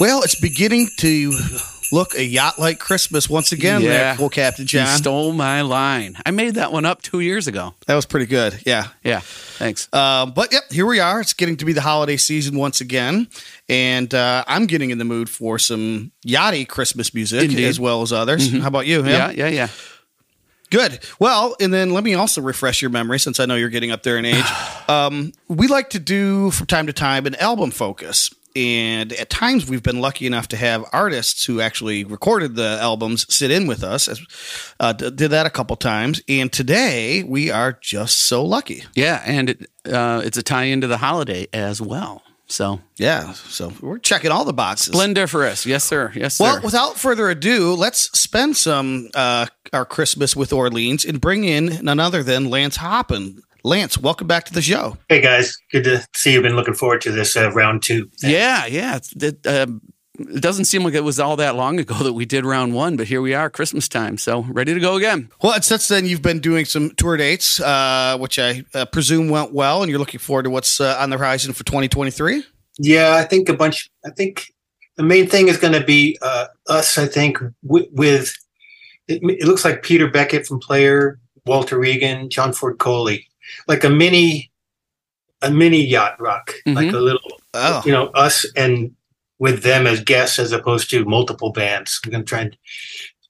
Well, it's beginning to look a yacht like Christmas once again. Yeah. There, cool Captain You John. stole my line. I made that one up two years ago. that was pretty good. Yeah. Yeah, thanks. Um, but yep, here we are. It's getting to be the holiday season once again, and uh, I'm getting in the mood for some yachty Christmas music Indeed. Mm-hmm. as well as others. How about you? yeah, yeah, yeah. Good. Well, and then let me also refresh your memory since I know you're getting up there in age. Um, we like to do from time to time an album focus. And at times we've been lucky enough to have artists who actually recorded the albums sit in with us. Uh, d- did that a couple times. And today we are just so lucky. Yeah, and it, uh, it's a tie into the holiday as well. So, Yeah. So we're checking all the boxes. splendiferous. Yes, sir. Yes, sir. Well, without further ado, let's spend some uh, our Christmas with Orleans and bring in none other than Lance Hoppen. Lance, welcome back to the show. Hey guys, good to see you. Been looking forward to this uh, round two. yeah, yeah. It, um it doesn't seem like it was all that long ago that we did round one, but here we are, Christmas time. So, ready to go again. Well, and since then, you've been doing some tour dates, uh, which I uh, presume went well, and you're looking forward to what's uh, on the horizon for 2023. Yeah, I think a bunch. I think the main thing is going to be uh, us. I think with, with it, it looks like Peter Beckett from Player, Walter Egan, John Ford Coley, like a mini, a mini yacht rock, like Mhm. a little, Oh, you know, us and with them as guests as opposed to multiple bands. I'm going to try and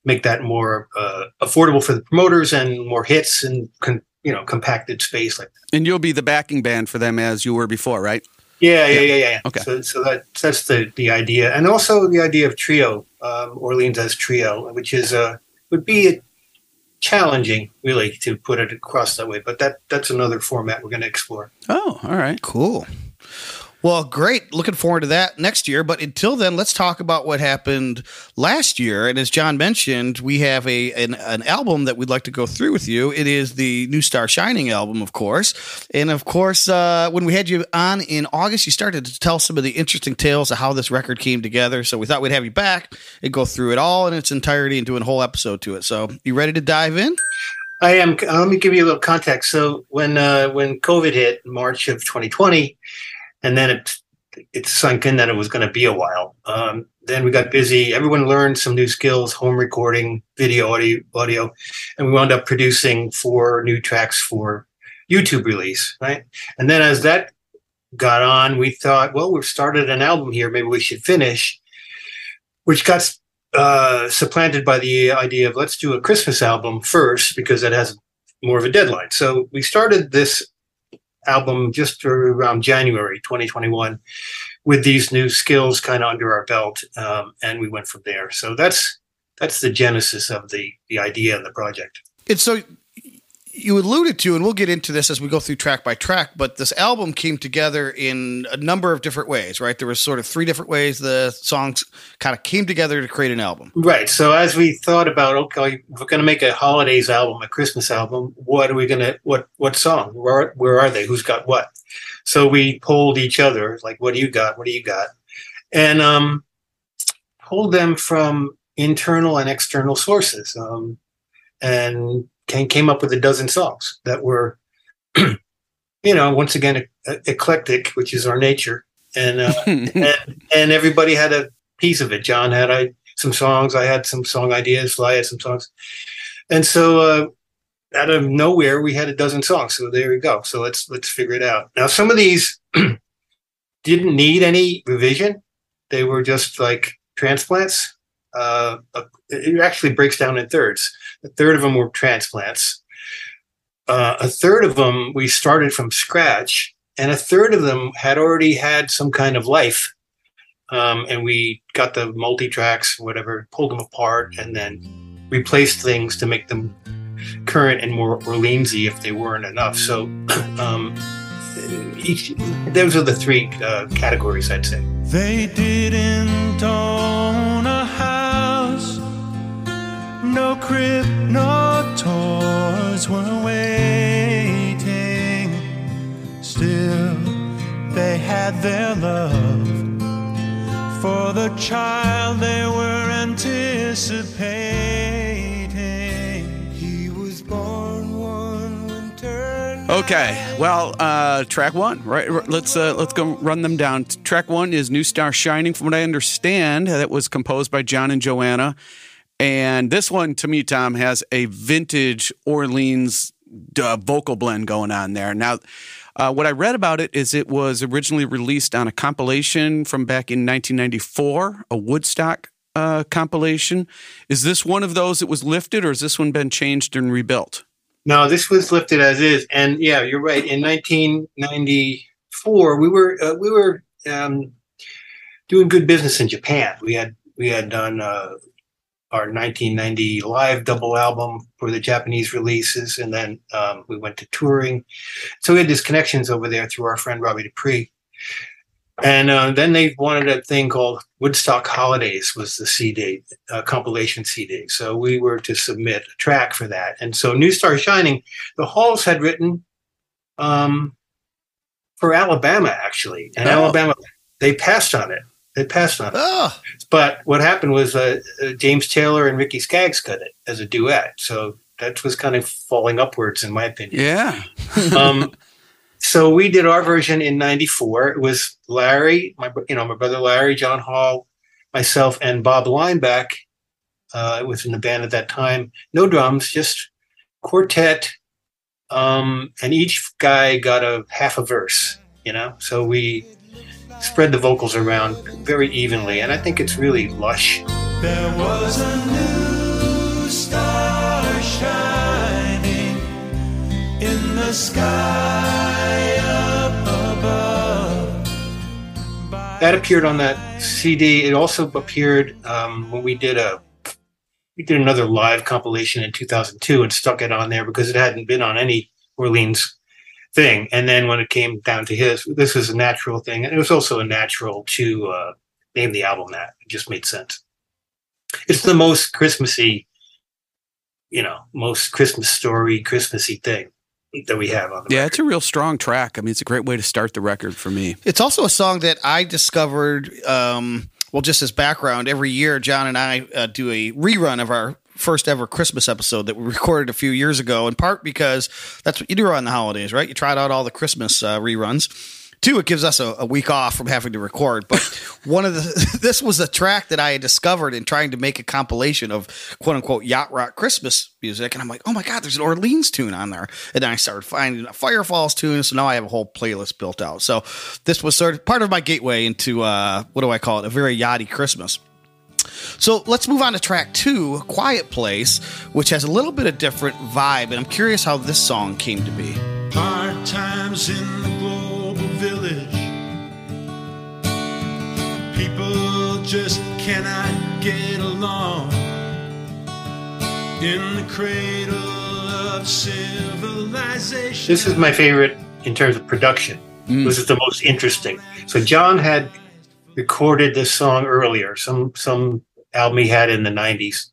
make that more uh, affordable for the promoters and more hits and con- you know compacted space like. And you'll be the backing band for them as you were before, right? Yeah, yeah, yeah, yeah. Okay. So, so that that's the the idea, and also the idea of trio, um, Orleans as trio, which is uh would be challenging, really, to put it across that way. But that that's another format we're going to explore. Oh, all right. cool. Well, great. Looking forward to that next year. But until then, let's talk about what happened last year. And as John mentioned, we have a an, an album that we'd like to go through with you. It is the New Star Shining album, of course. And of course, uh, when we had you on in August, you started to tell some of the interesting tales of how this record came together. So we thought we'd have you back and go through it all in its entirety and do a whole episode to it. So you ready to dive in? I am. Let me give you a little context. So when uh, when COVID hit in March of 2020, and then it it sunk in that it was going to be a while. Um, then we got busy. Everyone learned some new skills: home recording, video, audio, audio, and we wound up producing four new tracks for YouTube release. Right, and then as that got on, we thought, well, we've started an album here. Maybe we should finish, which got uh, supplanted by the idea of let's do a Christmas album first because it has more of a deadline. So we started this album just around January 2021 with these new skills kind of under our belt, um, and we went from there. So that's that's the genesis of the the idea and the project. And so you alluded to, and we'll get into this as we go through track by track, but this album came together in a number of different ways, right? There was sort of three different ways the songs kind of came together to create an album. Right. So as we thought about, okay, we're going to make a holidays album, a Christmas album. What are we going to? What what song? Where where are they? Who's got what? So we polled each other, like, what do you got? What do you got? And um, pulled them from internal and external sources, um, and came came up with a dozen songs that were, you know, once again eclectic, which is our nature, and uh, and and everybody had a piece of it. John had I, some songs, I had some song ideas, Fly had some songs, and so uh, out of nowhere we had a dozen songs. So there we go. So let's let's figure it out. Now some of these didn't need any revision; they were just like transplants. Uh, it actually breaks down in thirds. A third of them were transplants. Uh, a third of them we started from scratch, and a third of them had already had some kind of life um, and we got the multi tracks, whatever, pulled them apart, and then replaced things to make them current and more Orleansy if they weren't enough. So, um, each those are the three uh, categories, I'd say. They didn't own a house, no crib, no toys were waiting. Still, they had their love for the child they were anticipating. He was born one winter. Okay, well, uh, track one, right? Let's uh, let's go run them down. Track one is "New Star Shining." From what I understand, that was composed by John and Johanna, and this one, to me, Tom, has a vintage Orleans uh, vocal blend going on there. Now, uh, what I read about it is it was originally released on a compilation from back in 1994, a Woodstock uh, compilation. Is this one of those that was lifted, or has this one been changed and rebuilt? No, this was lifted as is, and yeah, you're right. In 1994, we were uh, we were um, doing good business in Japan. We had we had done uh, our 1990 live double album for the Japanese releases, and then um, we went to touring. So we had these connections over there through our friend Robbie Dupree. And uh, then they wanted a thing called Woodstock Holidays was the CD, uh, compilation CD. So we were to submit a track for that. And so New Star Shining, the Halls had written um, for Alabama, actually. And Oh. Alabama, they passed on it. They passed on. Oh, But what happened was uh, uh, James Taylor and Ricky Skaggs cut it as a duet. So that was kind of falling upwards, in my opinion Yeah. um, so we did our version in '94. It was Larry, my you know my brother Larry, John Hall, myself, and Bob Leinbach. Uh, was in the band at that time. No drums, just quartet, um, and each guy got a half a verse. You know, so we spread the vocals around very evenly, and I think it's really lush. There was a new star shining in the sky up above. that appeared on that CD. It also appeared um, when we did a we did another live compilation in 2002 and stuck it on there because it hadn't been on any Orleans thing. And then when it came down to his, this was a natural thing, and it was also a natural to uh, name the album that. It just made sense. It's the most Christmassy, you know, most Christmas story, Christmassy thing that we have on the Yeah, record. it's a real strong track. I mean, it's a great way to start the record for me. It's also a song that I discovered. Um, well, just as background, every year John and I uh, do a rerun of our first ever Christmas episode that we recorded a few years ago. In part because that's what you do around the holidays, right? You try out all the Christmas uh, reruns. Two, it gives us a, a week off from having to record. But one of the this was a track that I had discovered in trying to make a compilation of quote unquote yacht rock Christmas music, and I'm like, oh my god, there's an Orleans tune on there. And then I started finding a Fire Falls tune, so now I have a whole playlist built out. So this was sort of part of my gateway into uh, what do I call it, a very yachty Christmas. So let's move on to track two, Quiet Place, which has a little bit of different vibe, and I'm curious how this song came to be. Hard times in the global village. People just cannot get along. In the cradle of civilization. This is my favorite in terms of production. Mm. This is the most interesting. So John had recorded this song earlier, some some album he had in the '90s,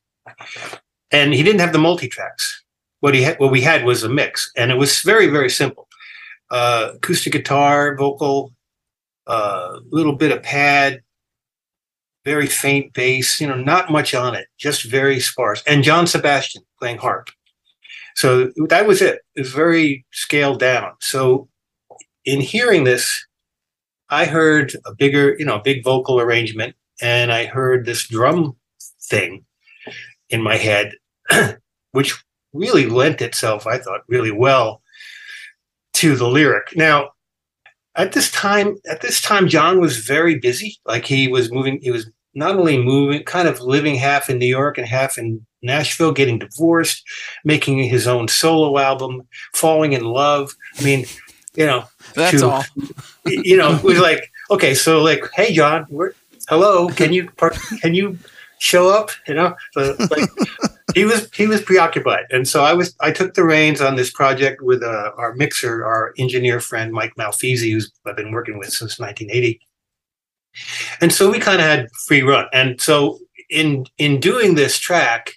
and he didn't have the multi tracks. What he had, what we had was a mix, and it was very very simple: uh, acoustic guitar, vocal, a uh, little bit of pad, very faint bass. You know, not much on it, just very sparse. And John Sebastian playing harp. So that was it. It was very scaled down. So in hearing this, I heard a bigger, you know, big vocal arrangement, and I heard this drum thing in my head, which really lent itself, I thought, really well to the lyric. Now, at this time, at this time, John was very busy. Like he was moving, he was not only moving, kind of living half in New York and half in Nashville, getting divorced, making his own solo album, falling in love. I mean, you know, That's to- all. you know, it was like, okay, so like, hey, John, we're, hello, can you can you show up? You know, so, like he was he was preoccupied, and so I was I took the reins on this project with uh, our mixer, our engineer friend Mike Malfisi, who's I've been working with since 1980, and so we kind of had free run, and so in in doing this track,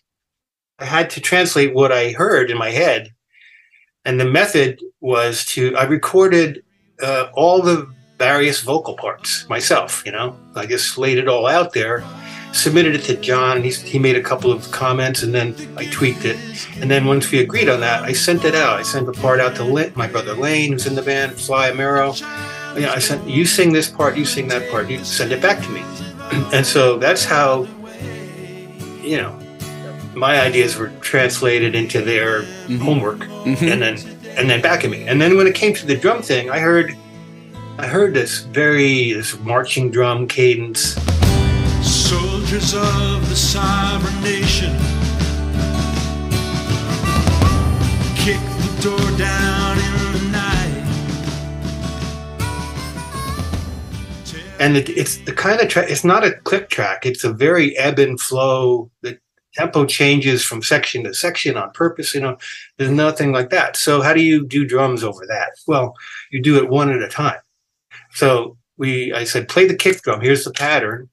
I had to translate what I heard in my head, and the method was to I recorded uh, all the various vocal parts myself. You know, I just laid it all out there, submitted it to John. He, he made a couple of comments, and then I tweaked it. And then once we agreed on that, I sent it out. I sent the part out to my brother Lane, who's in the band, Fly Amero. You know, I sent you sing this part, you sing that part, you send it back to me. and so that's how, you know, my ideas were translated into their Mm-hmm. homework, and then and then back at me. And then when it came to the drum thing, I heard, I heard this very this marching drum cadence. Soldiers of the sovereign nation, kick the door down in the night. and it, it's the kind of track it's not a click track it's a very ebb and flow the tempo changes from section to section on purpose you know there's nothing like that. So how do you do drums over that? Well you do it one at a time. So we i said play the kick drum. Here's the pattern.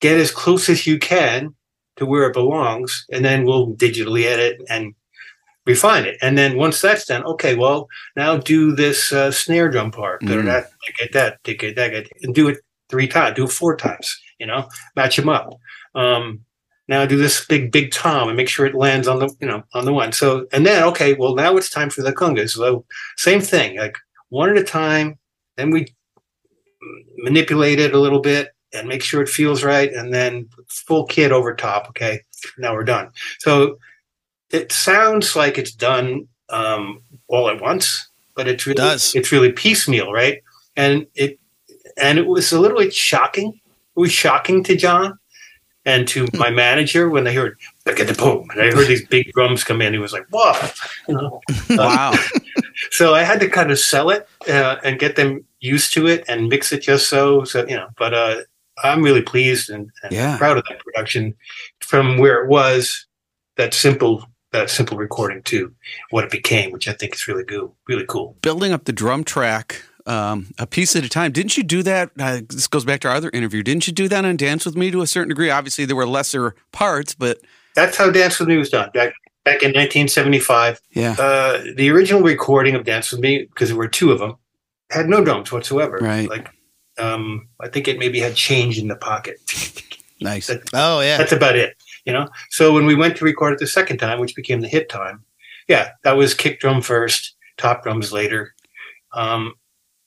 Get as close as you can to where it belongs and then we'll digitally edit and refine it. And then once that's done okay well now do this uh, snare drum part. Mm. that get that get that. And do it three times, do it four times, you know, match them up. Um, now do this big, big tom and make sure it lands on the, you know, on the one. So, and then, okay, well, now it's time for the congas. So same thing, like one at a time. Then we manipulate it a little bit and make sure it feels right. And then full kit over top. Okay. Now we're done. So it sounds like it's done, um, all at once, but it's really, does. it's really piecemeal. Right. And it, and it was a little bit shocking. It was shocking to John and to my manager when they heard look at the boom and I heard these big drums come in. He was like, "Whoa!" You know? Wow. So I had to kind of sell it uh, and get them used to it and mix it just so. So you know, but uh, I'm really pleased and, and Yeah. proud of that production from where it was. That simple, that simple recording to what it became, which I think is really cool. Really cool. Building up the drum track um, a piece at a time. Didn't you do that? Uh, this goes back to our other interview. Didn't you do that on Dance with Me to a certain degree? Obviously, there were lesser parts, but That's how Dance with Me was done back back in 1975. yeah, Uh, the original recording of Dance with Me, because there were two of them, had no drums whatsoever. Right. Like, um, I think it maybe had change in the pocket. nice. That- Oh yeah. That's about it. You know. So when we went to record it the second time, which became the hit time, yeah, that was kick drum first, top drums later. Um,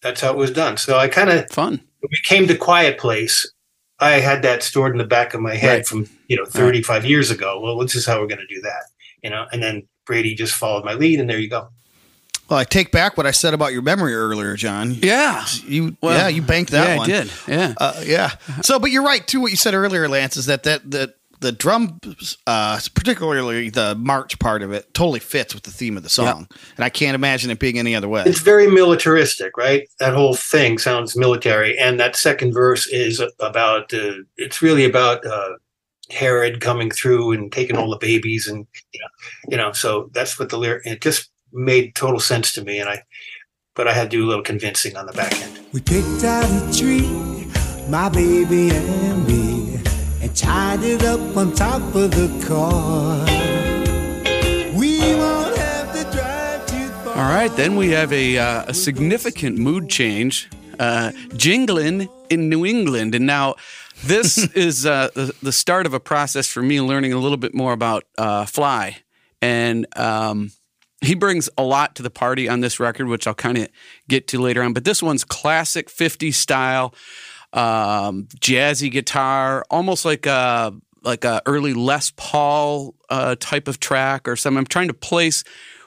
that's how it was done. So I kind of Fun. when we came to Quiet Place, I had that stored in the back of my head Right. from you know 35 years ago. Well, this is how we're going to do that. You know, and then Brady just followed my lead, and there you go. Well, I take back what I said about your memory earlier, John. Yeah. You Well, yeah, you banked that yeah, one. I did. Yeah. Uh, yeah. So, but you're right too. What you said earlier, Lance, is that that that the drum, uh, particularly the march part of it, totally fits with the theme of the song, and I can't imagine it being any other way. It's very militaristic, right? That whole thing sounds military, and that second verse is about. Uh, it's really about uh, Herod coming through and taking all the babies, and you know, you know. So that's what the lyric. It just made total sense to me, and I. But I had to do a little convincing on the back end. We picked out a tree, my baby and me, and tied it up on top of the car. We won't have to drive too far. All right, then we have a, uh, a significant mood change. Uh, jingling in New England. And now this is uh, the, the start of a process for me learning a little bit more about uh, Fly. And um, he brings a lot to the party on this record, which I'll kind of get to later on. But this one's classic 50s style, um, jazzy guitar, almost like a like a early Les Paul uh, type of track or something. I'm trying to place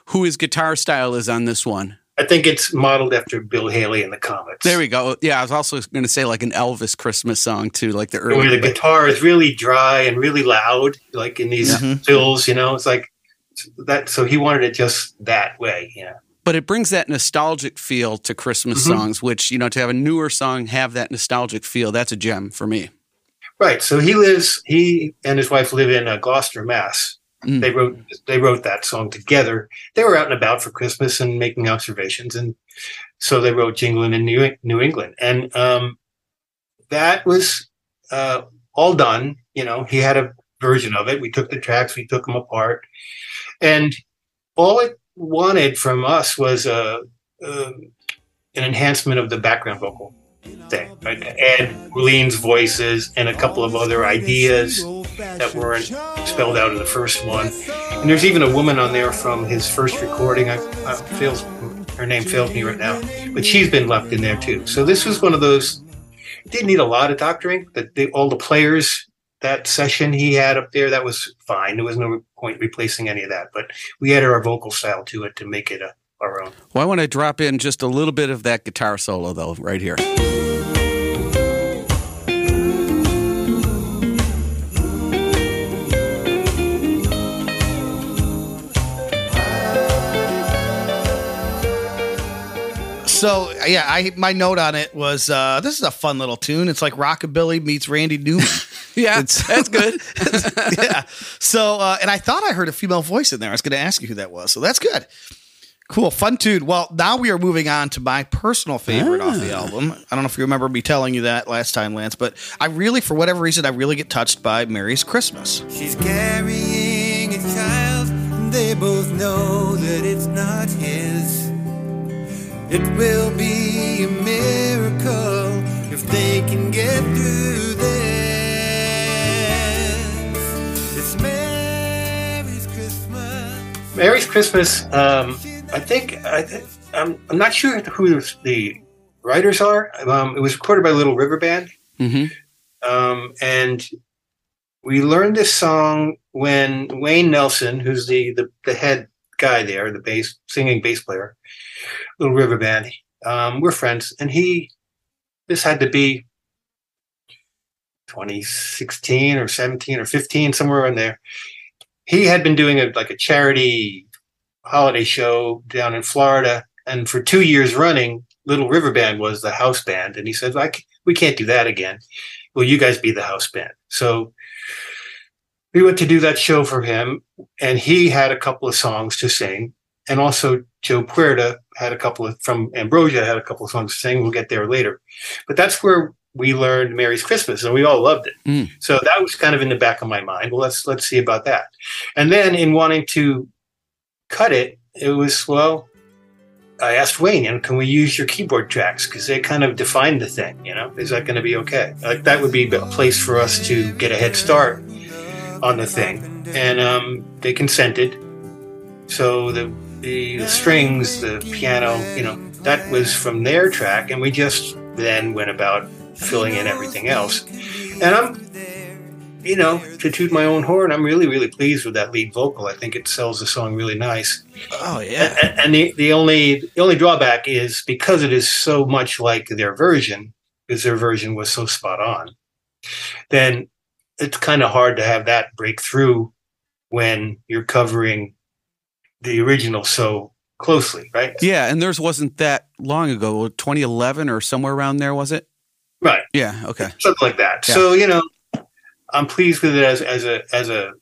who his guitar style is on this one. I think it's modeled after Bill Haley and the Comets. There we go. Yeah, I was also going to say like an Elvis Christmas song too, like the early. where the guitar is really dry and really loud, like in these fills. You know, it's like that. So he wanted it just that way. Yeah. But it brings that nostalgic feel to Christmas Mm-hmm. songs, which you know to have a newer song have that nostalgic feel. That's a gem for me. Right. So he lives. He and his wife live in uh, Gloucester, Mass. Mm. They wrote. They wrote that song together. They were out and about for Christmas and making observations, and so they wrote "Jingling in New, New England," and um, that was uh, all done. You know, he had a version of it. We took the tracks, we took them apart, and all it wanted from us was a, uh, an enhancement of the background vocal. thing. Right? Add Lean's voices and a couple of other ideas that weren't spelled out in the first one. And there's even a woman on there from his first recording. I, I her name fails me right now, but she's been left in there too. So this was one of those. Didn't need a lot of doctoring. That all the players that session he had up there that was fine. There was no point replacing any of that, but we added our vocal style to it to make it a, our own. Well, I want to drop in just a little bit of that guitar solo, though, right here. So yeah, I my note on it was uh, this is a fun little tune. It's like rockabilly meets Randy Newman. Yeah, It's- that's good. yeah. So uh, and I thought I heard a female voice in there. I was going to ask you who that was. So that's good. Cool, fun tune. Well, now we are moving on to my personal favorite off the album. I don't know if you remember me telling you that last time, Lance, but I really, for whatever reason, I really get touched by Mary's Christmas. She's carrying a child, and they both know that it's not his. It will be a miracle if they can get through this. It's Mary's Christmas. Mary's Christmas. Um, I think I, th- I'm, I'm not sure who the writers are. Um, it was recorded by Little River Band, hmm um, and we learned this song when Wayne Nelson, who's the, the the head guy there, the bass singing bass player, Little River Band. Um, we're friends, and he. This had to be 2016 or 17 or 15, somewhere in there. He had been doing a like a charity holiday show down in Florida, and for two years running, Little River Band was the house band, and he said, "I "We can't do that again. Will you guys be the house band?" So we went to do that show for him, and he had a couple of songs to sing, and also Joe Puerta had a couple of from Ambrosia had a couple of songs to sing. We'll get there later, but that's where we learned Mary's Christmas, and we all loved it. Mm. So that was kind of in the back of my mind. Well, let's let's see about that. And then in wanting to cut it, it was well. I asked Wayne, and can we use your keyboard tracks because they kind of define the thing? You know, is that going to be okay? Like that would be a place for us to get a head start on the thing, and um, they consented. So the, the the strings, the piano, you know, that was from their track, and we just then went about filling in everything else. And I'm you know, to toot my own horn, I'm really, really pleased with that lead vocal. I think it sells the song really nice. Oh yeah. And, and the, the only the only drawback is because it is so much like their version, because their version was so spot on, then it's kind of hard to have that break through when you're covering the original so closely, right? Yeah, and theirs wasn't that long ago, 2011 or somewhere around there, was it? Right. Yeah. Okay. something like that. Yeah. So you know, I'm pleased with it as as a as a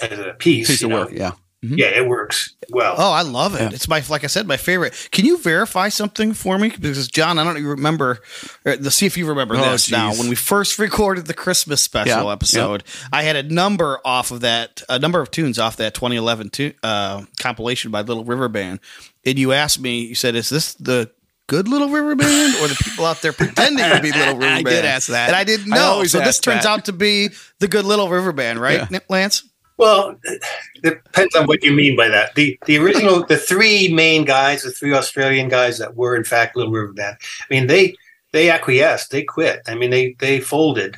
as a piece. Piece of know. work. Yeah. Yeah, it works well. Oh, I love it. Yeah. It's my like I said, my favorite. Can you verify something for me? Because John, I don't even remember. Let's see if you remember Oh, this. Now, when we first recorded the Christmas special Yeah, episode, I had a number off of that, a number of tunes off that 2011 tu- uh, compilation by Little River Band, and you asked me. You said, "Is this the good Little River Band or the people out there pretending to be Little River I Band?" did ask that. and I didn't know. always so this turns that. out to be the good Little River Band, right, Yeah. Lance? Well, it depends on what you mean by that. The the original, the three main guys, the three Australian guys that were in fact Little River Band. I mean, they they acquiesced, they quit. I mean, they they folded.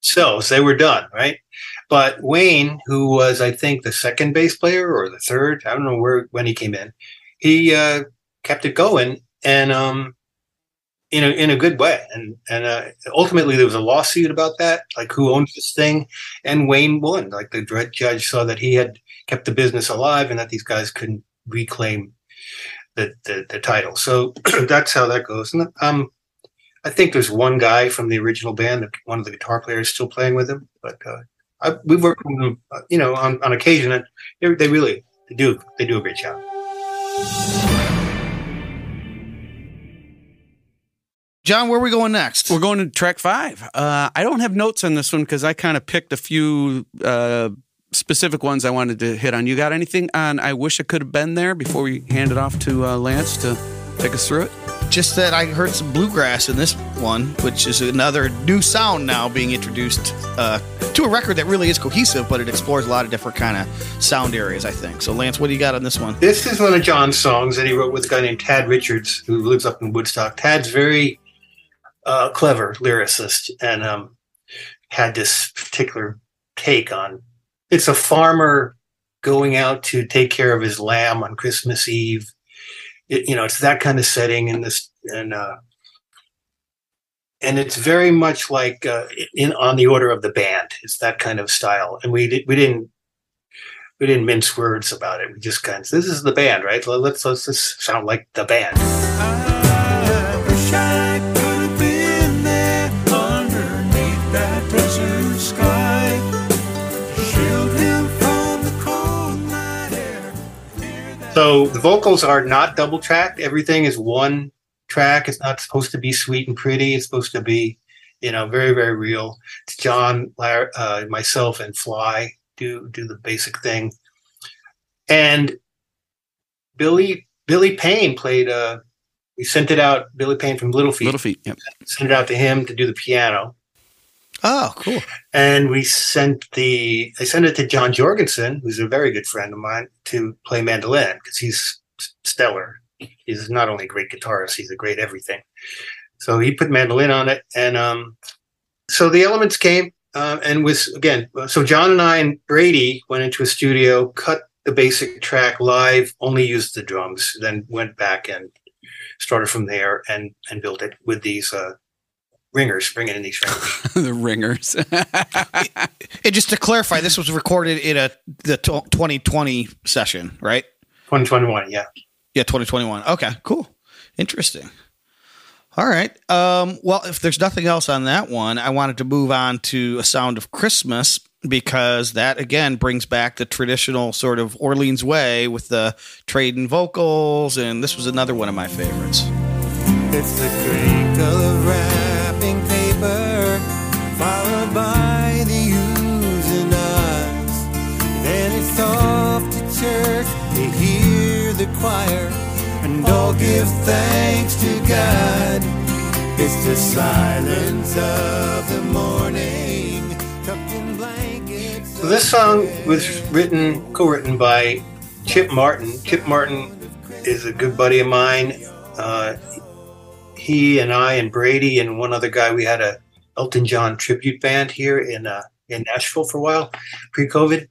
So, so they were done, right? But Wayne, who was I think the second bass player or the third, I don't know where when he came in, he uh, kept it going, and um, in a in a good way. And and uh, ultimately there was a lawsuit about that, like who owns this thing, and Wayne won. Like the judge saw that he had kept the business alive and that these guys couldn't reclaim the the, the title. So that's how that goes. And um, I think there's one guy from the original band, one of the guitar players, still playing with him. But uh, I, we've worked with them, uh, you know, on, on occasion, and they, they really they do they do a great job. John, where are we going next? We're going to track five. Uh, I don't have notes on this one because I kind of picked a few uh, specific ones I wanted to hit on. You got anything on I Wish I Could Have Been There before we hand it off to uh, Lance to take us through it? just that I heard some bluegrass in this one, which is another new sound now being introduced uh, to a record that really is cohesive, but it explores a lot of different kind of sound areas. I think. So, Lance, what do you got on this one? This is one of John's songs that he wrote with a guy named Tad Richards, who lives up in Woodstock. Tad's very uh, clever lyricist, and um, had this particular take on. It's a farmer going out to take care of his lamb on Christmas Eve. It, you know, it's that kind of setting in this, and uh, and it's very much like uh, in on the order of the band. It's that kind of style, and we did, we didn't we didn't mince words about it. We just kind of this is the band, right? Let's let's just sound like the band. So the vocals are not double tracked. Everything is one track. It's not supposed to be sweet and pretty. It's supposed to be, you know, very very real. It's John, Lar- uh, myself, and Fly do do the basic thing, and Billy Billy Payne played. Uh, we sent it out. Billy Payne from Little Feat Little Feat. Yep. sent it out to him to do the piano. Oh, cool. and we sent the I sent it to John Jorgensen, who's a very good friend of mine, to play mandolin because he's stellar. He's not only a great guitarist, he's a great everything. So he put mandolin on it, and um, so the elements came, uh, and was again. So John and I and Brady went into a studio, cut the basic track live, only used the drums, then went back and started from there and and built it with these uh, ringers, bringing in these ringers. the ringers. And just to clarify, this was recorded in a the t- 2020 session, right? 2021, yeah. Yeah, 2021. Okay, cool. Interesting. All right. Um, well, if there's nothing else on that one, I wanted to move on to A Sound of Christmas because that again brings back the traditional sort of Orleans way with the trade and vocals, and this was another one of my favorites. It's the crinkle of wrapping paper, followed by the and. Then it's off to church to hear the choir, and all give thanks to God. It's the silence of the morning. So this song was written, co-written by Chip Martin. Chip Martin is a good buddy of mine. Uh, he and I and Brady and one other guy, we had a Elton John tribute band here in uh, in Nashville for a while, pre-COVID.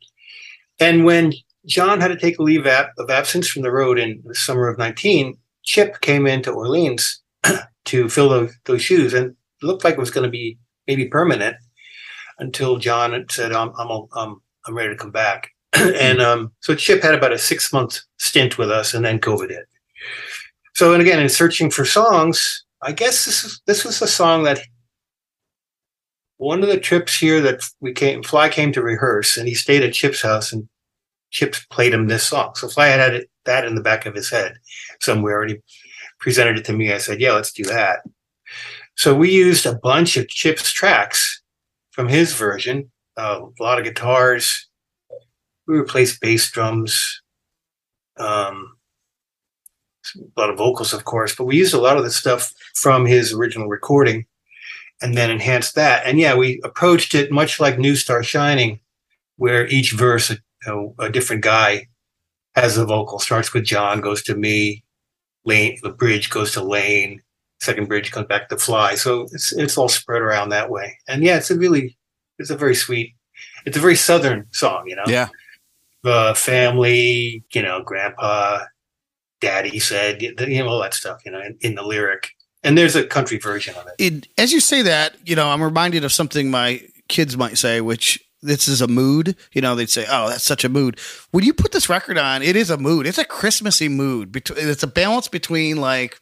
And when John had to take a leave ab- of absence from the road in the summer of 19, Chip came into Orleans to fill those, those shoes, and looked like it was going to be maybe permanent until John said, "I'm I'm I'm, I'm ready to come back." and um, so Chip had about a six month stint with us, and then COVID hit. So, and again, in searching for songs, I guess this is this was a song that one of the trips here that we came, Fly came to rehearse, and he stayed at Chip's house, and Chip played him this song. So Fly had it, that in the back of his head somewhere, and he presented it to me. I said, "Yeah, let's do that." So we used a bunch of Chip's tracks from his version, uh, a lot of guitars. We replaced bass drums, um, a lot of vocals, of course, but we used a lot of the stuff from his original recording and then enhanced that. And yeah, we approached it much like New Star Shining, where each verse, a, a, a different guy has a vocal. Starts with John, goes to me, Lane, the bridge goes to Lane, second bridge comes back to Fly. So it's it's all spread around that way. And yeah, it's a really, it's a very sweet, it's a very southern song, you know yeah. uh, family, you know, grandpa, daddy said, you know, all that stuff, you know, in, in the lyric. And there's a country version of it. it, as you say that, you know, I'm reminded of something my kids might say, which this is a mood. You know, they'd say, "Oh, that's such a mood." When you put this record on, it is a mood. It's a Christmassy mood. It's a balance between like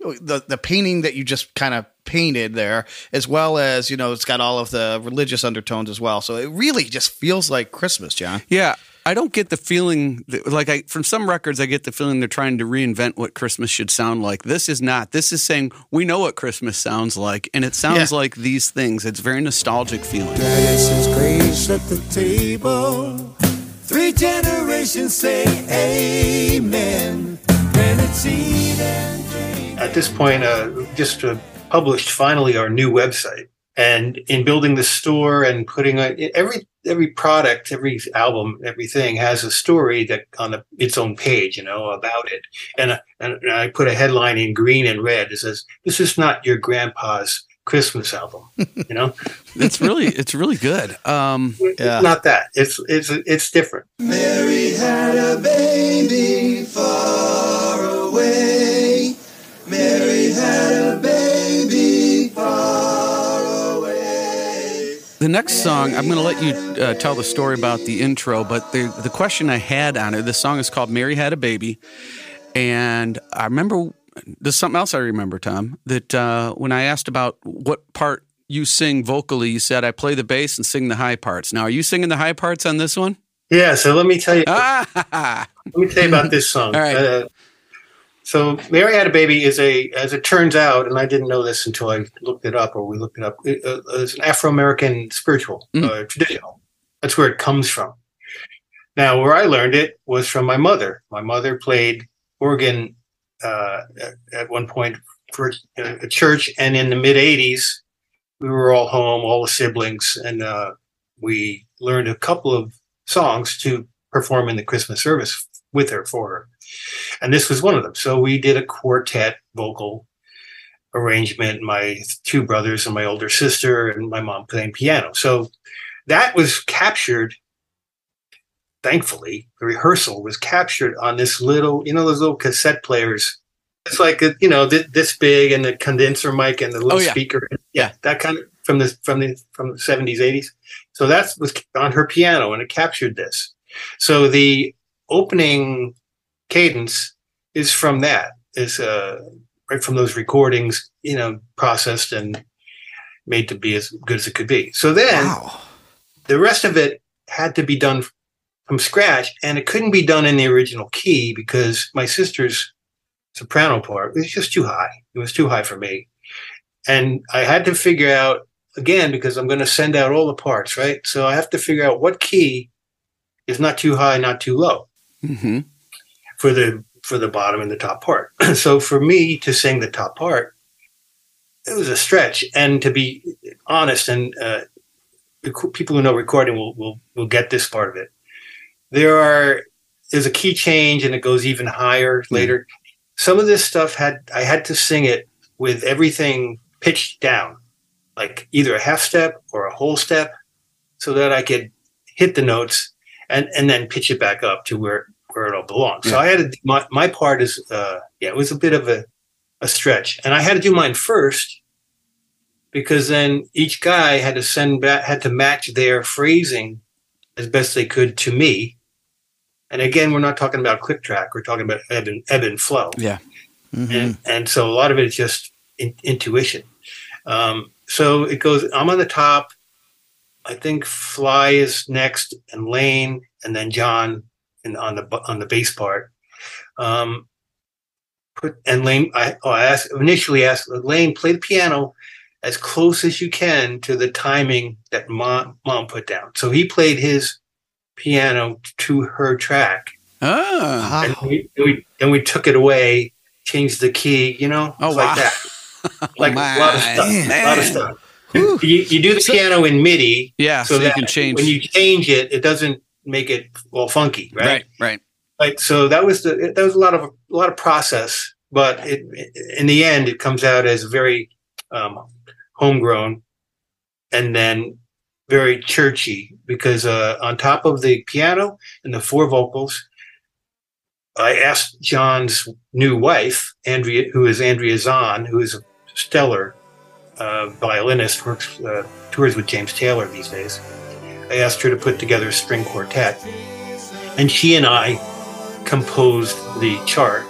the the painting that you just kind of painted there, as well as you know, it's got all of the religious undertones as well. So it really just feels like Christmas, John. Yeah. I don't get the feeling that, like I from some records I get the feeling they're trying to reinvent what Christmas should sound like. This is not. This is saying we know what Christmas sounds like and it sounds Yeah. like these things. It's very nostalgic feeling. This is grace at the table. Three generations say amen. Plant a and at this point uh, just uh, published finally our new website. And in building the store and putting a, every every product, every album, everything has a story that on the, its own page, you know, about it. And, uh, and I put a headline in green and red that says, "This is not your grandpa's Christmas album." You know, It's really it's really good. Um, Yeah. it's not that. It's it's it's different. Mary had a baby far away. Mary had a baby The next song, I'm going to let you uh, tell the story about the intro, but the the question I had on it, the song is called "Mary Had a Baby," and I remember there's something else I remember, Tom, that uh, when I asked about what part you sing vocally, you said I play the bass and sing the high parts. Now, are you singing the high parts on this one? Yeah. So let me tell you. Ah, Let me tell you about this song. All right. Uh, so Mary Had a Baby is a, as it turns out, and I didn't know this until I looked it up, or we looked it up. It, uh, it's an Afro-American spiritual, Mm. uh, traditional. That's where it comes from. Now, where I learned it was from my mother. My mother played organ uh, at, at one point for uh, a church, and in the mid '80s, we were all home, all the siblings, and uh, we learned a couple of songs to perform in the Christmas service with her for her. And this was one of them. So we did a quartet vocal arrangement, my two brothers and my older sister, and my mom playing piano. So that was captured. Thankfully, the rehearsal was captured on this little, you know, those little cassette players. It's like a, you know this, this big and the condenser mic and the little Oh, yeah. speaker. Yeah, that kind of from the from the from the seventies, eighties. So that was on her piano, and it captured this. So the opening cadence is from that. Is uh, right from those recordings, you know, processed and made to be as good as it could be. So then Wow. the rest of it had to be done from scratch, and it couldn't be done in the original key because my sister's soprano part was just too high. It was too high for me, and I had to figure out again because I'm going to send out all the parts, right? So I have to figure out what key is not too high, not too low hmm for the for the bottom and the top part. so for me to sing the top part, it was a stretch. And to be honest, and uh, people who know recording will, will will get this part of it. There are there's a key change, and it goes even higher later. Some of this stuff had I had to sing it with everything pitched down, like either a half step or a whole step, so that I could hit the notes and and then pitch it back up to where where it all belongs. So I had to do my my part is uh yeah, it was a bit of a a stretch. And I had to do mine first because then each guy had to send back had to match their phrasing as best they could to me. And again, we're not talking about click track, we're talking about ebb and, ebb and flow Yeah. Mhm. and and so a lot of it is just in, intuition. Um, so it goes. I'm on the top. I think Fly is next, and Lane, and then John, and on the on the bass part. Um, put and Lane. I, oh, I asked initially asked Lane play the piano as close as you can to the timing that mom mom put down. So he played his piano to her track Ah. and Wow. we, we and we took it away, changed the key, you know, Oh, it's wow. like that, like a lot of my stuff, a lot of stuff. You, you do the piano in MIDI, Yeah, so, so, you can change. when you change it, it doesn't make it all funky, right? right, right. Like so, that was the that was a lot of a lot of process, but it, in the end, it comes out as very um, homegrown, and then very churchy because uh, on top of the piano and the four vocals, I asked John's new wife, Andrea, who is Andrea Zonn, who is a stellar uh, violinist, works uh, tours with James Taylor these days. I asked her to put together a string quartet, and she and I composed the chart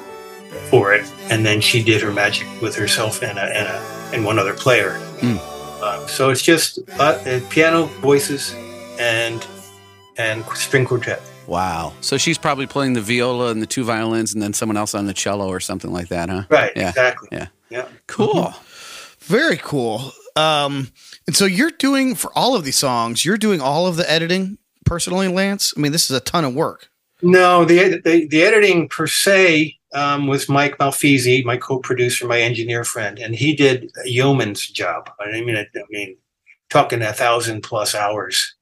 for it, and then she did her magic with herself and a, and, a, and one other player. Uh, so it's just uh, uh, piano, voices, and and string quartet. Wow. So she's probably playing the viola and the two violins, and then someone else on the cello or something like that, huh? Right. Yeah. Exactly. Yeah. Yeah. Cool. Very cool. Um, and so you're doing for all of these songs, you're doing all of the editing personally, Lance. I mean, this is a ton of work. No, the, the the editing per se um, was Mike Malfisi, my co-producer, my engineer friend, and he did a yeoman's job. I mean, I mean, talking a thousand plus hours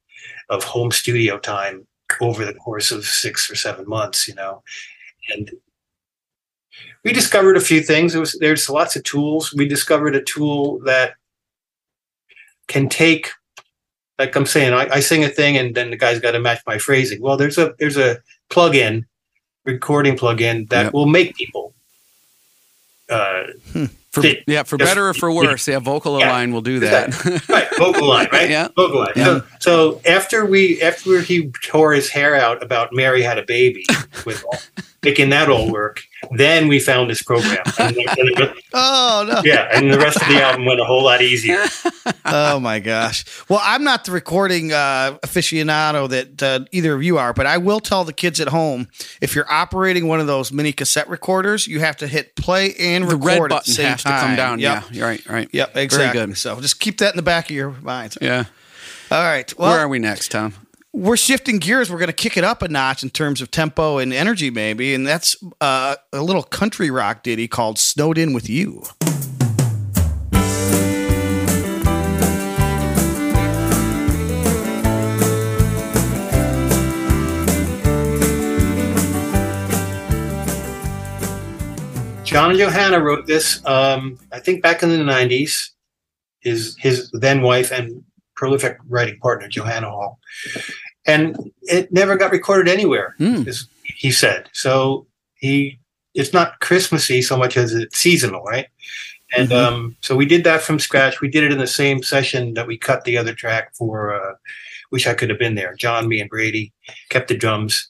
of home studio time over the course of six or seven months, you know, and we discovered a few things. Was there's lots of tools. We discovered a tool that can take, like I'm saying, I, I sing a thing and then the guy's got to match my phrasing. Well, there's a there's a plug-in, recording plug-in that Yep. will make people. Uh, For, Did- yeah, for just- better or for worse. Yeah, vocal Yeah. align will do that. right, vocal line, right? Yeah. vocal. Yeah. So, so after we after he tore his hair out about Mary had a baby with all, making that all work, then we found this program. And, then- and the- Oh no. yeah, and the rest of the album went a whole lot easier. oh my gosh. Well, I'm not the recording uh, aficionado that uh, either of you are, but I will tell the kids at home if you're operating one of those mini cassette recorders, you have to hit play and the record red at the button same has to come down. Yep. Yeah, you're right, right. Yep, exactly. good. So just keep that in the back of your mind. Yeah. All right. Well, Where are we next, Tom? We're shifting gears. We're going to kick it up a notch in terms of tempo and energy, maybe, and that's uh, a little country rock ditty called "Snowed In with You." John Johanna wrote this, um, I think back in the 90s. His his then wife and prolific writing partner, Johanna Hall. And it never got recorded anywhere, Hmm. as he said. So he it's not Christmassy so much as it's seasonal, right? And Mhm. um, so we did that from scratch. We did it in the same session that we cut the other track for uh, Wish I Could Have Been There. John, me, and Brady kept the drums,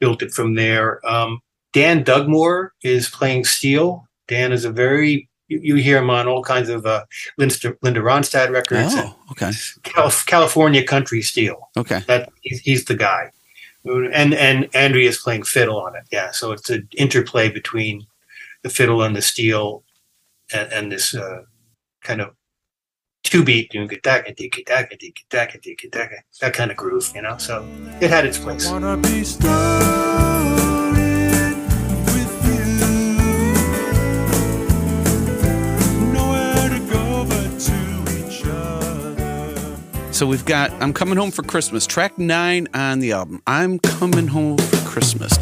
built it from there. Um, Dan Dugmore is playing steel. Dan is a very you, you hear him on all kinds of uh, Linda, Linda Ronstadt records, Oh, okay. Calif- California country steel. Okay. That he's, he's the guy, and and Andrea's playing fiddle on it. Yeah, so it's an interplay between the fiddle and the steel, and, and this uh, kind of two beat that kind of groove, you know. So it had its place. So we've got I'm Coming Home for Christmas, track nine on the album. I'm Coming Home for Christmas.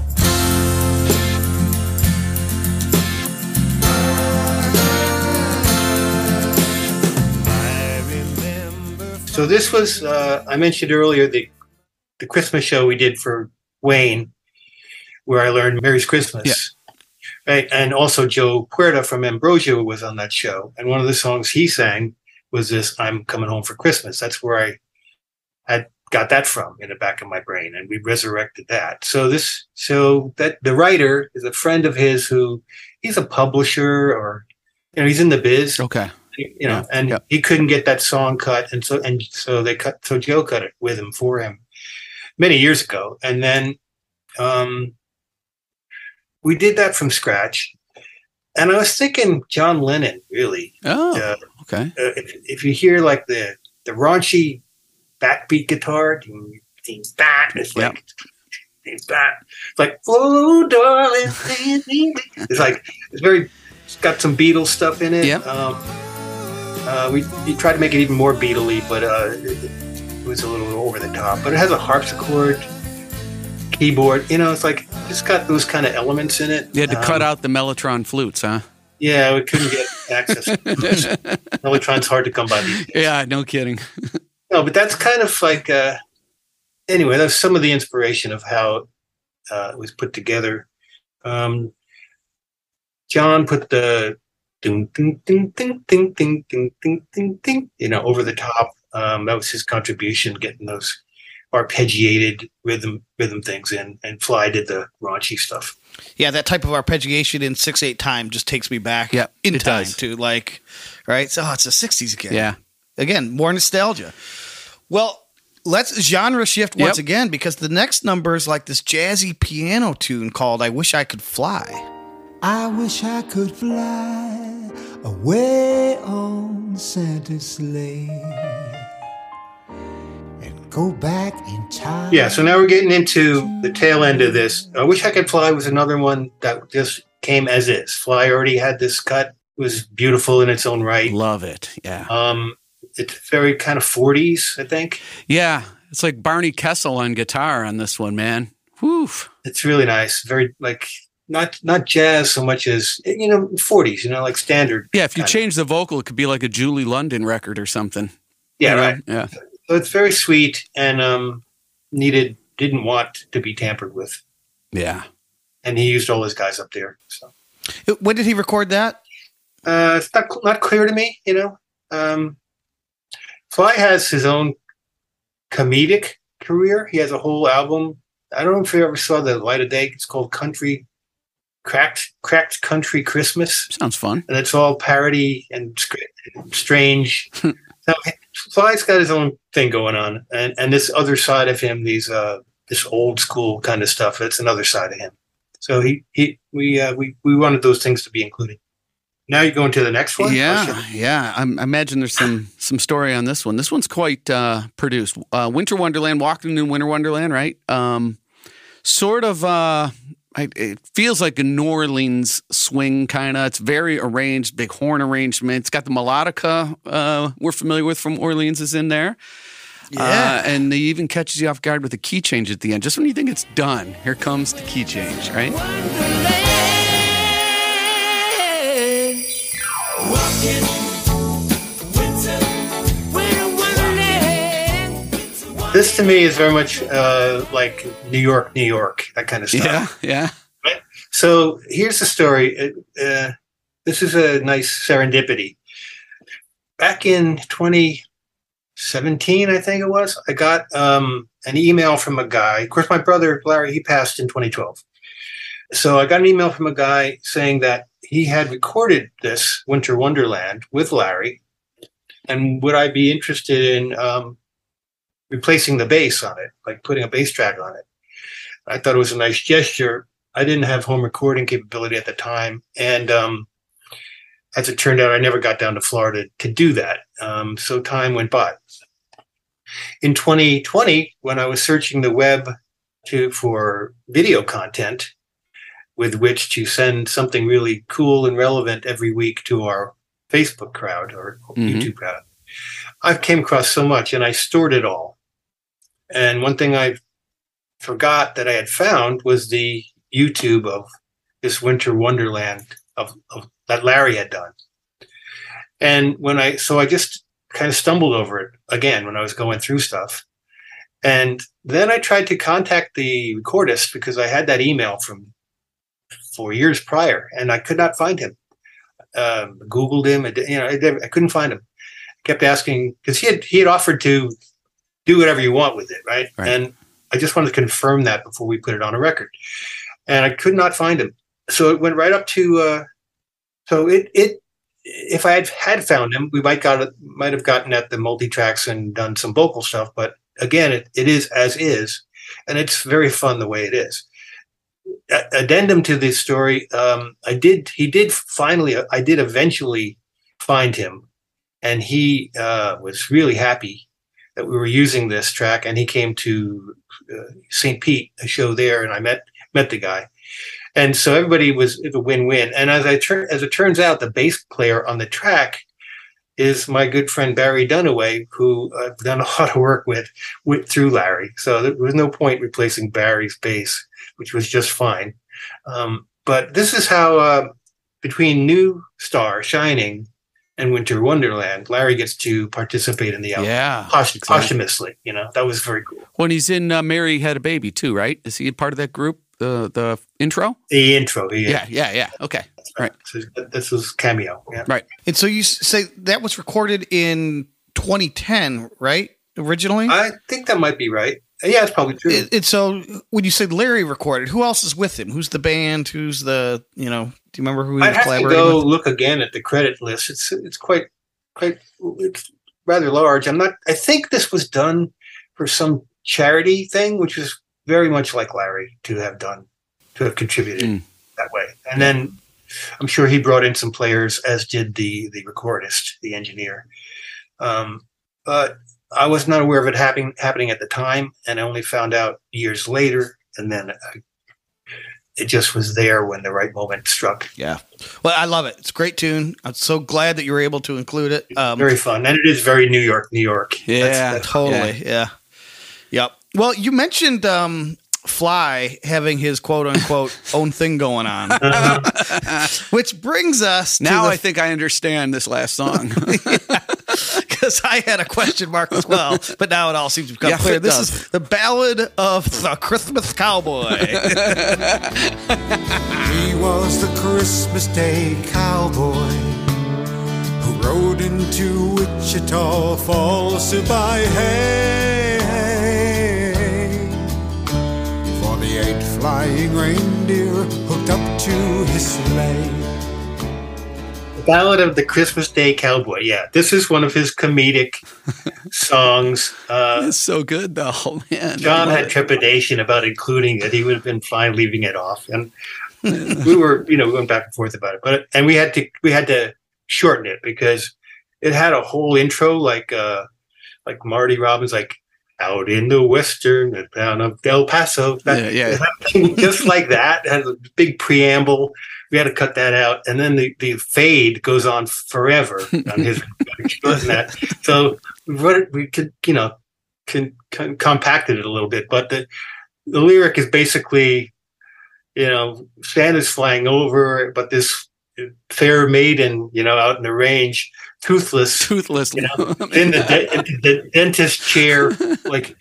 So this was uh, I mentioned earlier the the Christmas show we did for Wayne, where I learned Merry's Christmas. Yeah. Right, and also Joe Puerta from Ambrosia was on that show, and one of the songs he sang was this "I'm Coming Home for Christmas." That's where I had got that from in the back of my brain, and we resurrected that. So this, so that the writer is a friend of his who he's a publisher or you know he's in the biz Okay. you know, Yeah, and yeah. he couldn't get that song cut, and so and so they cut. So Joe cut it with him for him many years ago, and then um, we did that from scratch. And I was thinking John Lennon, really. Oh, Uh, okay. uh, if, if you hear like the the raunchy backbeat guitar, ding, ding, that it's Yeah. like. ding, that. It's like, oh, darling. ding, ding, ding." It's like, it's very, it's got some Beatles stuff in it. Yep. Um, uh, we, we tried to make it even more Beatley, but uh, it, it was a little over the top. But it has a harpsichord, keyboard. You know, it's like it's got those kind of elements in it. You had to Um, cut out the Mellotron flutes, huh? Yeah, we couldn't get access. Mellotron's hard to come by these days. Yeah, no kidding. No, but that's kind of like uh, anyway. That's some of the inspiration of how uh, it was put together. Um, John put the ding ding ding ding ding ding ding ding ding ding you know over the top. Um, that was his contribution, getting those arpeggiated rhythm rhythm things in, and Fly did the raunchy stuff. Yeah, that type of arpeggiation in six eight time just takes me back Yep, in it time does. to like, right? So oh, it's the '60s again. Yeah. again, more nostalgia. Well, let's genre shift once Yep. again because the next number is like this jazzy piano tune called "I Wish I Could Fly." I wish I could fly away on Santa's sleigh and go back in time. Yeah, so now we're getting into the tail end of this. I wish I could fly was another one that just came as is. Fly already had this cut; it was beautiful in its own right. Love it. Yeah. Um, it's very kind of 40s, I think. Yeah. It's like Barney Kessel on guitar on this one, man. Whew. It's really nice. Very like not not jazz so much as you know 40s. You know, like standard. Yeah. If you kind of- change the vocal, it could be like a Julie London record or something. yeah, You know? right. Yeah. So it's very sweet and um, needed didn't want to be tampered with, Yeah. and he used all his guys up there. So When did he record that? uh, it's not not clear to me. You know, um, Fly has his own comedic career. He has a whole album. I don't know if you ever saw the light of day. It's called Country Cracked Cracked Country Christmas. Sounds fun. and it's all parody and strange. so Fly's got his own thing going on, and and this other side of him, these uh, this old school kind of stuff. That's another side of him. So he he we uh, we we wanted those things to be included. Now you go into the next one. Yeah, yeah. I'm- I imagine there's some some story on this one. This one's quite uh, produced. Uh, Winter Wonderland, walking in Winter Wonderland, right? Um, sort of. Uh, I, it feels like a New Orleans swing kind of. It's very arranged, big horn arrangement. It's got the melodica uh, we're familiar with from Orleans is in there. Uh, and he even catches you off guard with a key change at the end. Just when you think it's done, here comes the key change, right? This to me is very much uh, like New York, New York, that kind of stuff. Yeah, yeah. So here's the story. Uh, this is a nice serendipity. Back in 2017, I think it was, I got um, an email from a guy. Of course, my brother, Larry, he passed in 2012. So I got an email from a guy saying that he had recorded this Winter Wonderland with Larry. And would I be interested in um, replacing the bass on it, like putting a bass track on it? I thought it was a nice gesture. I didn't have home recording capability at the time, and um, as it turned out, I never got down to Florida to do that. Um, so time went by. In 2020, when I was searching the web to for video content with which to send something really cool and relevant every week to our Facebook crowd or Mhm. YouTube crowd, I came across so much, and I stored it all. And one thing I forgot that I had found was the YouTube of this Winter Wonderland of, of that Larry had done. And when I so I just kind of stumbled over it again when I was going through stuff. And then I tried to contact the recordist because I had that email from four years prior, and I could not find him. Um, Googled him, you know, I, couldn't find him. I kept asking because he had he had offered to do whatever you want with it, right? Right. And I just wanted to confirm that before we put it on a record, and I could not find him. So it went right up to. Uh, so it it if I had had found him, we might got might have gotten at the multi tracks and done some vocal stuff. But again, it, it is as is, and it's very fun the way it is. A- addendum to this story, um, I did he did finally I did eventually find him, and he uh, was really happy that we were using this track, and he came to uh, St. Pete, a show there, and I met met the guy, and so everybody was a win win. And as I tur- as it turns out, the bass player on the track is my good friend Barry Dunaway, who I've done a lot of work with, with through Larry. So there was no point replacing Barry's bass, which was just fine. Um, but this is how uh, between New Star Shining and Winter Wonderland, Larry gets to participate in the album Yeah. post- exactly. posthumously. You know that was very cool. When he's in uh, Mary Had a Baby too, right? Is he a part of that group? The the intro? The intro, Yeah, yeah, yeah. Okay. Right. So this was cameo. Yeah. Right. And so you say that was recorded in 2010, right? Originally? I think that might be right. Yeah, it's probably true. And so when you say Larry recorded, who else is with him? Who's the band? Who's the you know? Do you remember who he I'd was have to go with? look again at the credit list. It's it's quite quite it's rather large. I'm not. I think this was done for some charity thing, which is very much like Larry to have done to have contributed Mm. that way. And then I'm sure he brought in some players, as did the the recordist, the engineer. Um, but I was not aware of it happening happening at the time, and I only found out years later. And then, I, it just was there when the right moment struck. Yeah. Well, I love it. It's a great tune. I'm so glad that you were able to include it. Um, Very fun, and it is very New York, New York. Yeah. That's- that's- totally. Yeah. Yep. Well, you mentioned um, Fly having his quote unquote own thing going on, which brings us Now to I think I understand this last song. because I had a question mark as well, but now it all seems to become Yes, clear. This does. is the ballad of the Christmas Cowboy. He was the Christmas Day cowboy who rode into Wichita Falls to buy hay for the eight flying reindeer hooked up to his sleigh. Ballad of the Christmas Day Cowboy. Yeah, this is one of his comedic songs. Uh, It's so good though, man. John had it. trepidation about including it. He would have been fine leaving it off, and we were, you know, we went back and forth about it. But and we had to we had to shorten it because it had a whole intro like uh like Marty Robbins like out in the western town of El Paso. That- Yeah, just like that. It had a big preamble. We had to cut that out, and then the, the fade goes on forever on his that. So we wrote it, we could you know can, can compacted it a little bit, but the the lyric is basically you know Santa's flying over, but this fair maiden you know out in the range, toothless, toothless. you know, in the, de- in the dentist chair, like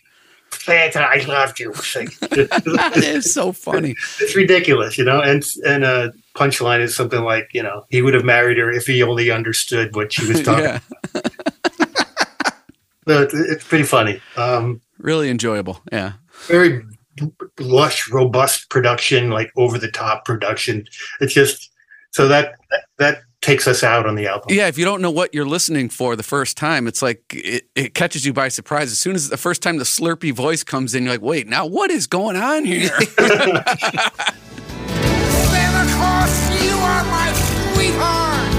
Santa, I loved you. It's that is so funny. it's ridiculous, you know. And and a punchline is something like, you know, he would have married her if he only understood what she was talking. yeah, So it's, it's pretty funny. Um, really enjoyable. Yeah. very lush, robust production, like over the top production. It's just so that that takes us out on the album. Yeah, if you don't know what you're listening for the first time, it's like it, it catches you by surprise. As soon as the first time the slurpy voice comes in, you're like, wait, now what is going on here? Santa Claus, you are my sweetheart.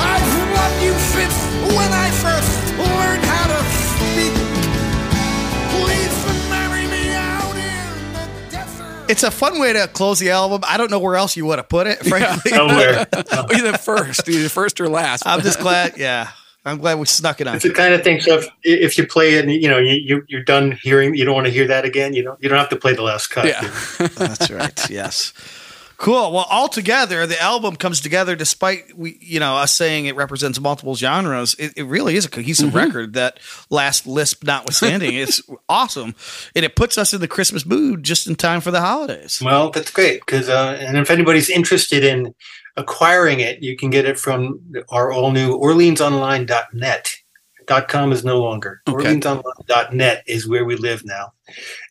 I've loved you since when I first learned it's a fun way to close the album. I don't know where else you would have put it, frankly. Nowhere. either first, either first or last. I'm just glad. Yeah. I'm glad we snuck it on. It's the kind of thing. So if, if you play it, and you know you, you you're done hearing, you don't want to hear that again. You don't you don't have to play the last cut. yeah. That's right. Yes. Cool. Well, altogether, the album comes together despite we, you know, us saying it represents multiple genres. It, it really is a cohesive record. That last lisp notwithstanding, it's awesome, and it puts us in the Christmas mood just in time for the holidays. Well, that's great because, uh, and if anybody's interested in acquiring it, you can get it from our all new OrleansOnline.net. Dot com is no longer. Okay. OrleansOnline.net is where we live now,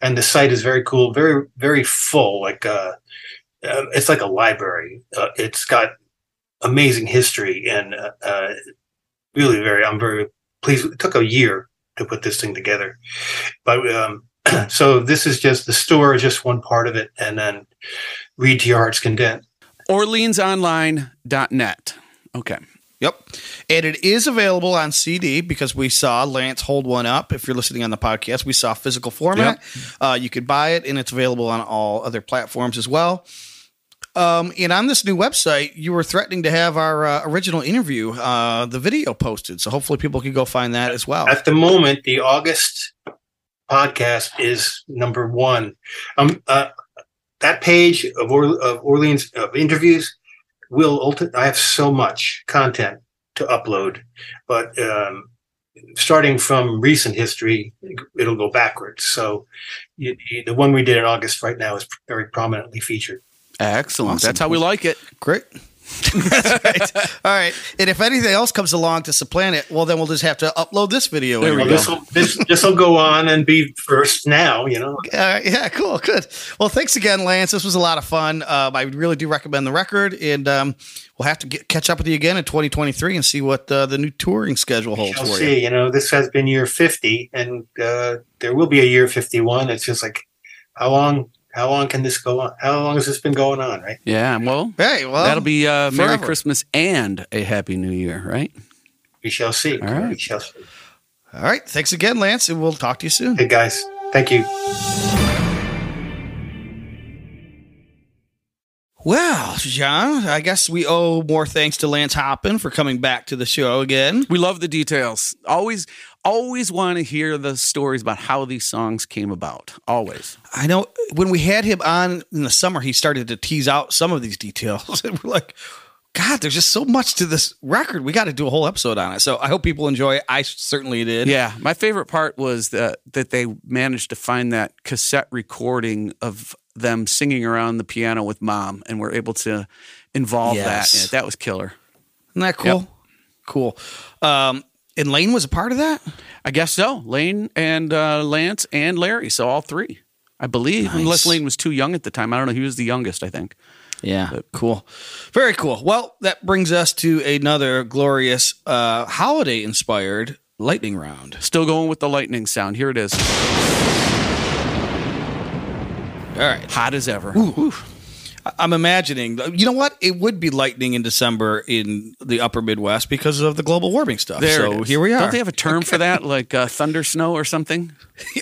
and the site is very cool, very very full. Like uh, uh, it's like a library. Uh, it's got amazing history and uh, uh, really very. I'm very pleased. It took a year to put this thing together, but um, so this is just the store is just one part of it, and then read to your heart's content. OrleansOnline.net. Okay. Yep. And it is available on CD because we saw Lance hold one up. If you're listening on the podcast, we saw physical format. Uh, you could buy it, and it's available on all other platforms as well. Um, and on this new website, you were threatening to have our uh, original interview, uh, the video posted. So hopefully people can go find that as well. At the moment, the August podcast is number one. Um, uh, that page of, or- of Orleans of interviews will I have so much content to upload, but um, starting from recent history, it'll go backwards. So you, you- the one we did in August right now is very prominently featured. Excellent. Awesome. That's how we like it. Great. That's right. All right. And if anything else comes along to supplant it, well, then we'll just have to upload this video. There we go. This will this this will go on and be first now. You know. All right, yeah, cool, good. Well, thanks again, Lance. This was a lot of fun. Um, I really do recommend the record, and um, we'll have to get, catch up with you again in 2023 and see what uh, the new touring schedule holds Shall for see. you. You know, this has been year 50, and uh, there will be a year 51. It's just like, how long? How long can this go on? How long has this been going on? Right? Yeah. Well, Hey, well, that'll be uh, Merry forever. Christmas and a Happy New Year, right? We shall see. All right. We shall see. all right. Thanks again, Lance, and we'll talk to you soon. Hey guys, thank you. John, I guess we owe more thanks to Lance Hoppen for coming back to the show again. We love the details. Always, always want to hear the stories about how these songs came about. Always. I know when we had him on in the summer, he started to tease out some of these details, and we're like, God, there's just so much to this record. We got to do a whole episode on it. So I hope people enjoy it. I certainly did. Yeah, my favorite part was that that they managed to find that cassette recording of them singing around the piano with mom, and we're able to involve Yes. that in it. That was killer. Isn't that cool? Yep. Cool. Um, and Lane was a part of that. I guess so. Lane and uh, Lance and Larry, so all three, I believe. Nice. Unless Lane was too young at the time. I don't know. He was the youngest, I think. Yeah, cool. Very cool. Well, that brings us to another glorious uh, holiday inspired lightning round. Still going with the lightning sound. Here it is. All right. Hot as ever. I'm imagining, you know what? It would be lightning in December in the upper Midwest because of the global warming stuff. There so here we are. Don't they have a term for that, like uh, thunder snow or something?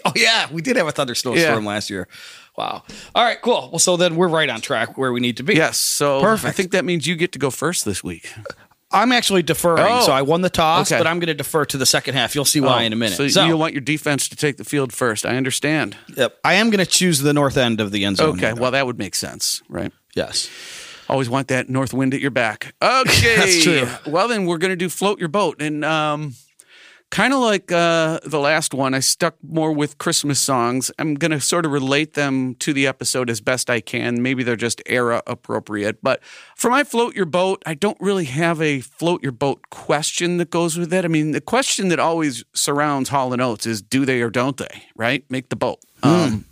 oh, yeah. We did have a thunder snowstorm Yeah. last year. Wow. All right, cool. Well, so then we're right on track where we need to be. Yes. So Perfect. I think that means you get to go first this week. I'm actually deferring. Oh. So I won the toss, Okay. but I'm going to defer to the second half. You'll see why Oh, in a minute. So, So, you want your defense to take the field first. I understand. yep, I am going to choose the north end of the end zone. Okay. Well, that would make sense, right? yes. Always want that north wind at your back. Okay. That's true. Well, then we're going to do float your boat. And um, kind of like uh, the last one, I stuck more with Christmas songs. I'm going to sort of relate them to the episode as best I can. Maybe they're just era appropriate. But for my float your boat, I don't really have a float your boat question that goes with it. I mean, the question that always surrounds Hall and Oates is do they or don't they, right? Make the boat. Um,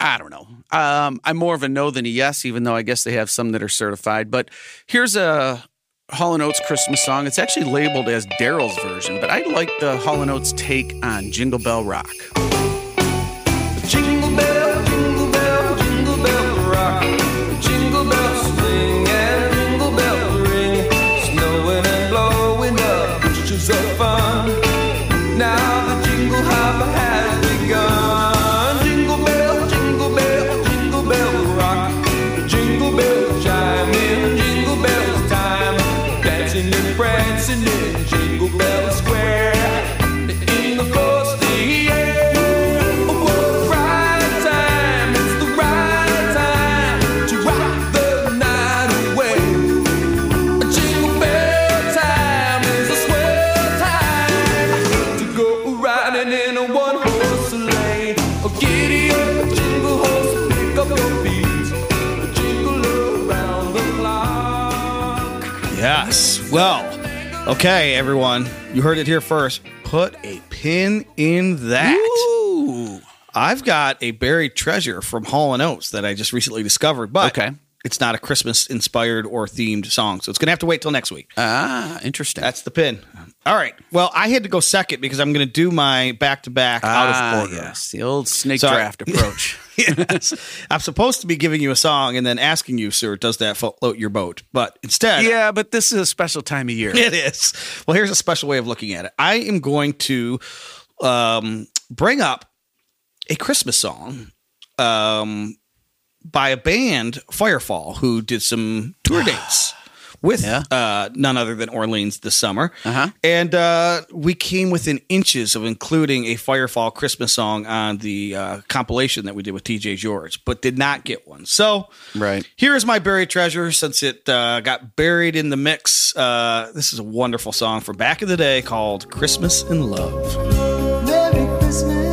I don't know. Um, I'm more of a no than a yes, even though I guess they have some that are certified. But here's a Hall & Oates Christmas song. It's actually labeled as Daryl's version, but I like the Hall & Oates take on Jingle Bell Rock. Riding in a one horse sleigh. Oh, giddy up, jingle horse, pick up your feet, jingle around the clock. Yes. Well, okay, everyone. You heard it here first. Put a pin in that. Ooh. I've got a buried treasure from Hall and Oates that I just recently discovered, but Okay. it's not a Christmas inspired or themed song, so it's gonna have to wait till next week. Ah, interesting. That's the pin. All right. Well, I had to go second because I'm gonna do my back to back out ah, of order. yes, the old snake So I- draft approach. yes. I'm supposed to be giving you a song and then asking you, sir, does that float your boat? But instead, yeah, but this is a special time of year. It is. Well, here's a special way of looking at it. I am going to um, bring up a Christmas song um, by a band, Firefall, who did some tour dates with Yeah. uh, none other than Orleans this summer. Uh-huh. And uh, we came within inches of including a Firefall Christmas song on the uh, compilation that we did with TJ George, but did not get one. So Right. here is my buried treasure since it uh, got buried in the mix. Uh, this is a wonderful song from back in the day called Christmas in Love. Merry Christmas,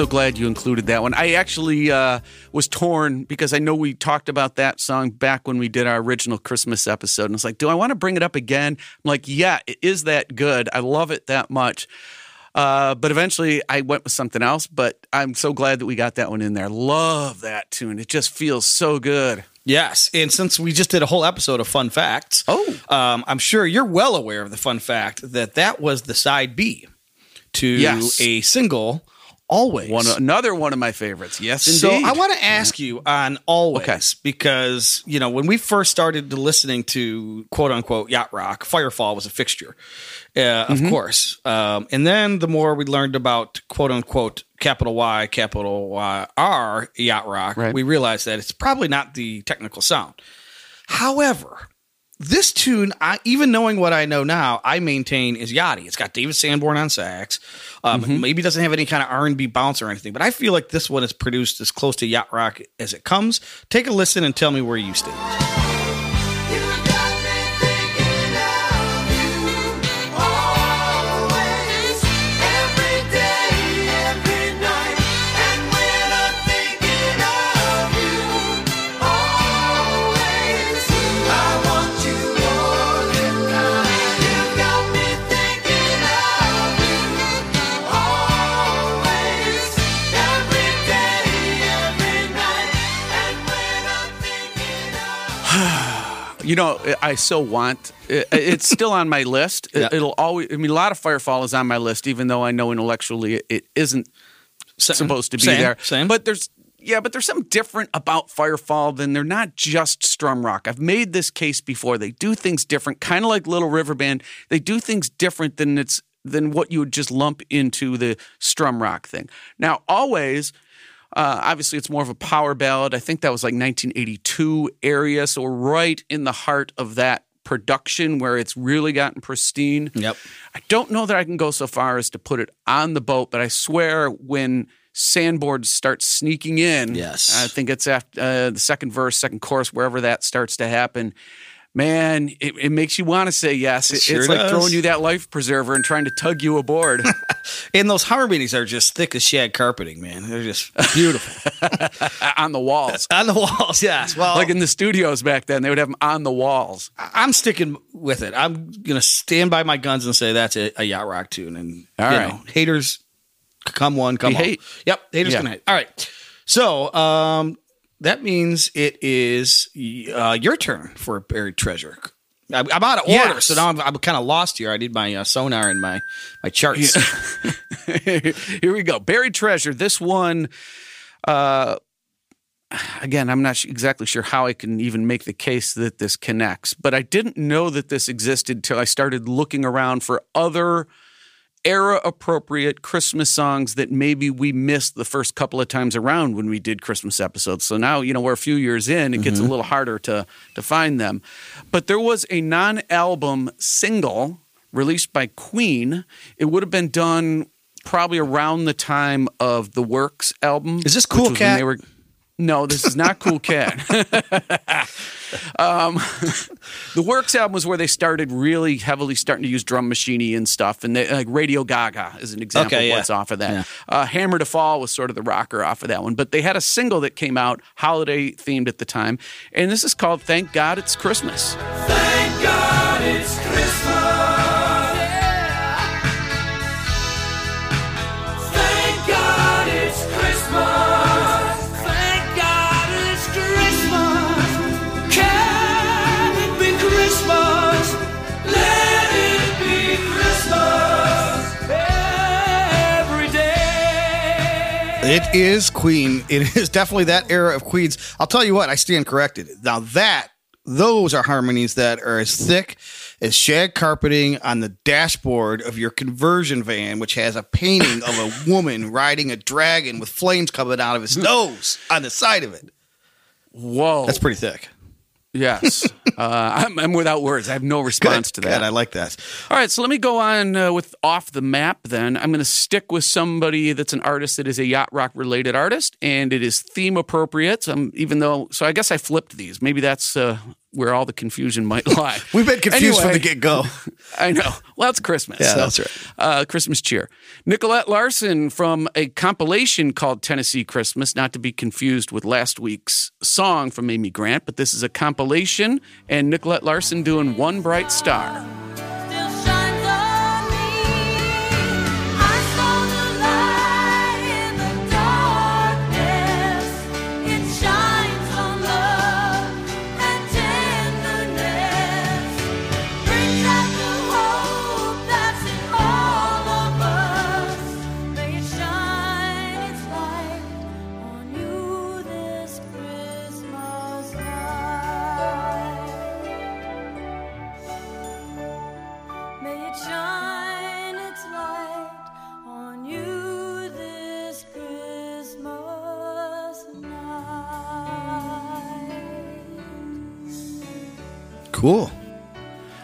so glad you included that one. I actually uh, was torn because I know we talked about that song back when we did our original Christmas episode. And it's like, do I want to bring it up again? I'm like, yeah, it is that good. I love it that much. Uh, but eventually I went with something else. But I'm so glad that we got that one in there. Love that tune. It just feels so good. Yes, and since we just did a whole episode of fun facts, Oh. um, I'm sure you're well aware of the fun fact that that was the side B to Yes. a single, "Always." One another one of my favorites. Yes, So indeed. I want to ask you on always Okay. because you know when we first started listening to quote unquote yacht rock, Firefall was a fixture, uh, of Mm-hmm. course. Um, and then the more we learned about quote unquote capital Y, capital Y R yacht rock, Right. we realized that it's probably not the technical sound. However, this tune, I, even knowing what I know now, I maintain is yachty. It's got David Sanborn on sax. Um, Mm-hmm. Maybe doesn't have any kind of R and B bounce or anything, but I feel like this one is produced as close to yacht rock as it comes. Take a listen and tell me where you stand. You know, I so want. It's still on my list. Yeah. It'll always. I mean, a lot of Firefall is on my list, even though I know intellectually it- isn't supposed to be Same, there. same. But there's yeah, but there's something different about Firefall than they're not just strum rock. I've made this case before. They do things different, kind of like Little River Band. They do things different than it's than what you would just lump into the strum rock thing. Now, always. Uh, obviously, it's more of a power ballad. I think that was like 1982 area, so we're right in the heart of that production where it's really gotten pristine. Yep. I don't know that I can go so far as to put it on the boat, but I swear when Sanborn starts sneaking in, Yes. I think it's after uh, the second verse, second chorus, wherever that starts to happen. Man, it, it makes you want to say yes. It- sure it's like throwing you that life preserver and trying to tug you aboard. And those harmonies are just thick as shag carpeting, man. They're just beautiful on the walls. on the walls. Yes. Well, Like in the studios back then, they would have them on the walls. I'm sticking with it. I'm gonna stand by my guns and say that's a, a yacht rock tune. And All you right. know, haters, come one, come on. Yep, haters Yeah. gonna hate. All right. So um, that means it is uh, your turn for buried treasure. I'm I'm out of order, Yes. so now I'm, I'm kind of lost here. I need my uh, sonar and my my charts. Here we go. Buried treasure. This one, uh, again, I'm not sh- exactly sure how I can even make the case that this connects, but I didn't know that this existed till I started looking around for other era appropriate Christmas songs that maybe we missed the first couple of times around when we did Christmas episodes. So now, you know, we're a few years in, it gets a mm-hmm. little harder to to find them. But there was a non-album single released by Queen. It would have been done probably around the time of the Works album. Is this Cool Cat? They were, no, this is not Cool Cat. um, the Works album was where they started really heavily starting to use drum machiney and stuff, and they, like Radio Gaga is an example Okay, of yeah. what's off of that. Yeah. Uh, Hammer to Fall was sort of the rocker off of that one, but they had a single that came out holiday themed at the time, and this is called "Thank God It's Christmas." Thank It is Queen. It is definitely that era of Queens. I'll tell you what, I stand corrected. Now that those are harmonies that are as thick as shag carpeting on the dashboard of your conversion van, which has a painting of a woman riding a dragon with flames coming out of his nose on the side of it. Whoa, That's pretty thick. Yes. uh, I'm, I'm without words. I have no response to that. Good, I like that. All right, so let me go on uh, with off the map then. I'm going to stick with somebody that's an artist that is a yacht rock related artist and it is theme appropriate. So I'm, even though, so I guess I flipped these. Maybe that's uh, where all the confusion might lie. We've been confused from the get go. I know. Well, it's Christmas. Yeah, so, that's right. Uh, Christmas cheer. Nicolette Larson from a compilation called Tennessee Christmas, not to be confused with last week's song from Amy Grant, but this is a compilation, and Nicolette Larson doing One Bright Star. Cool.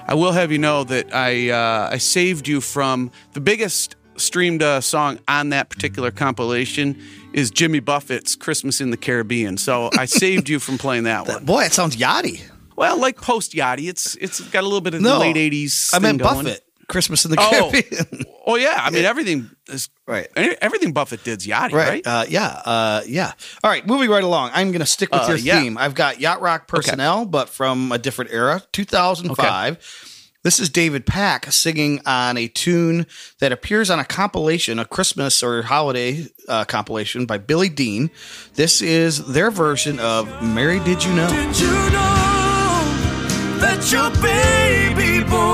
I will have you know that I uh, I saved you from the biggest streamed uh, song on that particular compilation is Jimmy Buffett's Christmas in the Caribbean. So I saved you from playing that one. Boy, it sounds yachty. Well, like post Yachty, it's it's got a little bit of No, the late '80s. I meant. Buffett. Christmas in the Oh. Caribbean. Oh yeah, I mean everything is Right. Everything Buffett did's Yachty, Right. right? Uh, yeah. Uh, yeah. All right. Moving right along. I'm going to stick with Uh, your yeah. theme. I've got Yacht Rock personnel, but from a different era, 2005. This is David Pack singing on a tune that appears on a compilation, a Christmas or holiday uh, compilation by Billy Dean. This is their version of Mary Did You Know? Did you know that your baby boy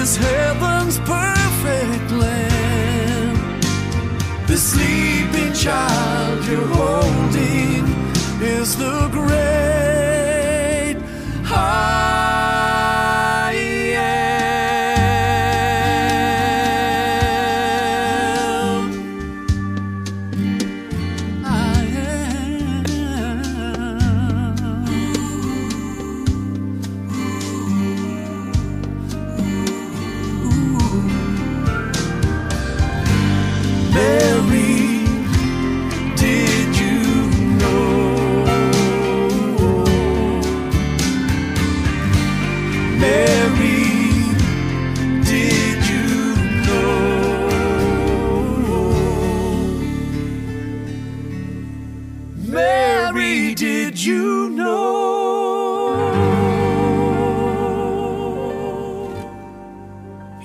is heaven's perfect land. The sleeping child you're holding is the great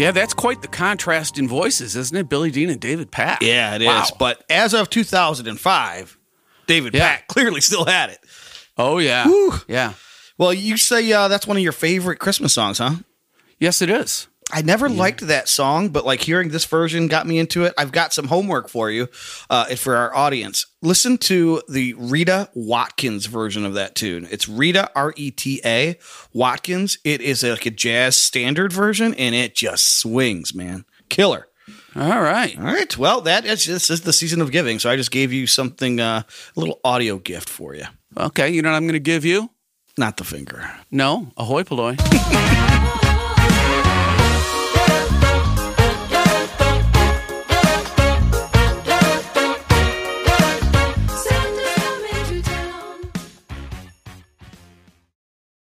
Yeah, that's quite the contrast in voices, isn't it? Billy Dean and David Pack. Yeah, it is. Wow. But as of 2005, David Yeah. Pack clearly still had it. Oh yeah, yeah. Well, you say uh, that's one of your favorite Christmas songs, huh? Yes, it is. I never liked that song, but like hearing this version got me into it. I've got some homework for you, uh, for our audience. Listen to the Reta Watkins version of that tune. It's Reta R E T A Watkins. It is like a jazz standard version, and it just swings, man. Killer. All right. All right. Well, that is this is the season of giving, so I just gave you something, uh, a little audio gift for you. Okay, you know what I'm going to give you? Not the finger. No, ahoy polloi.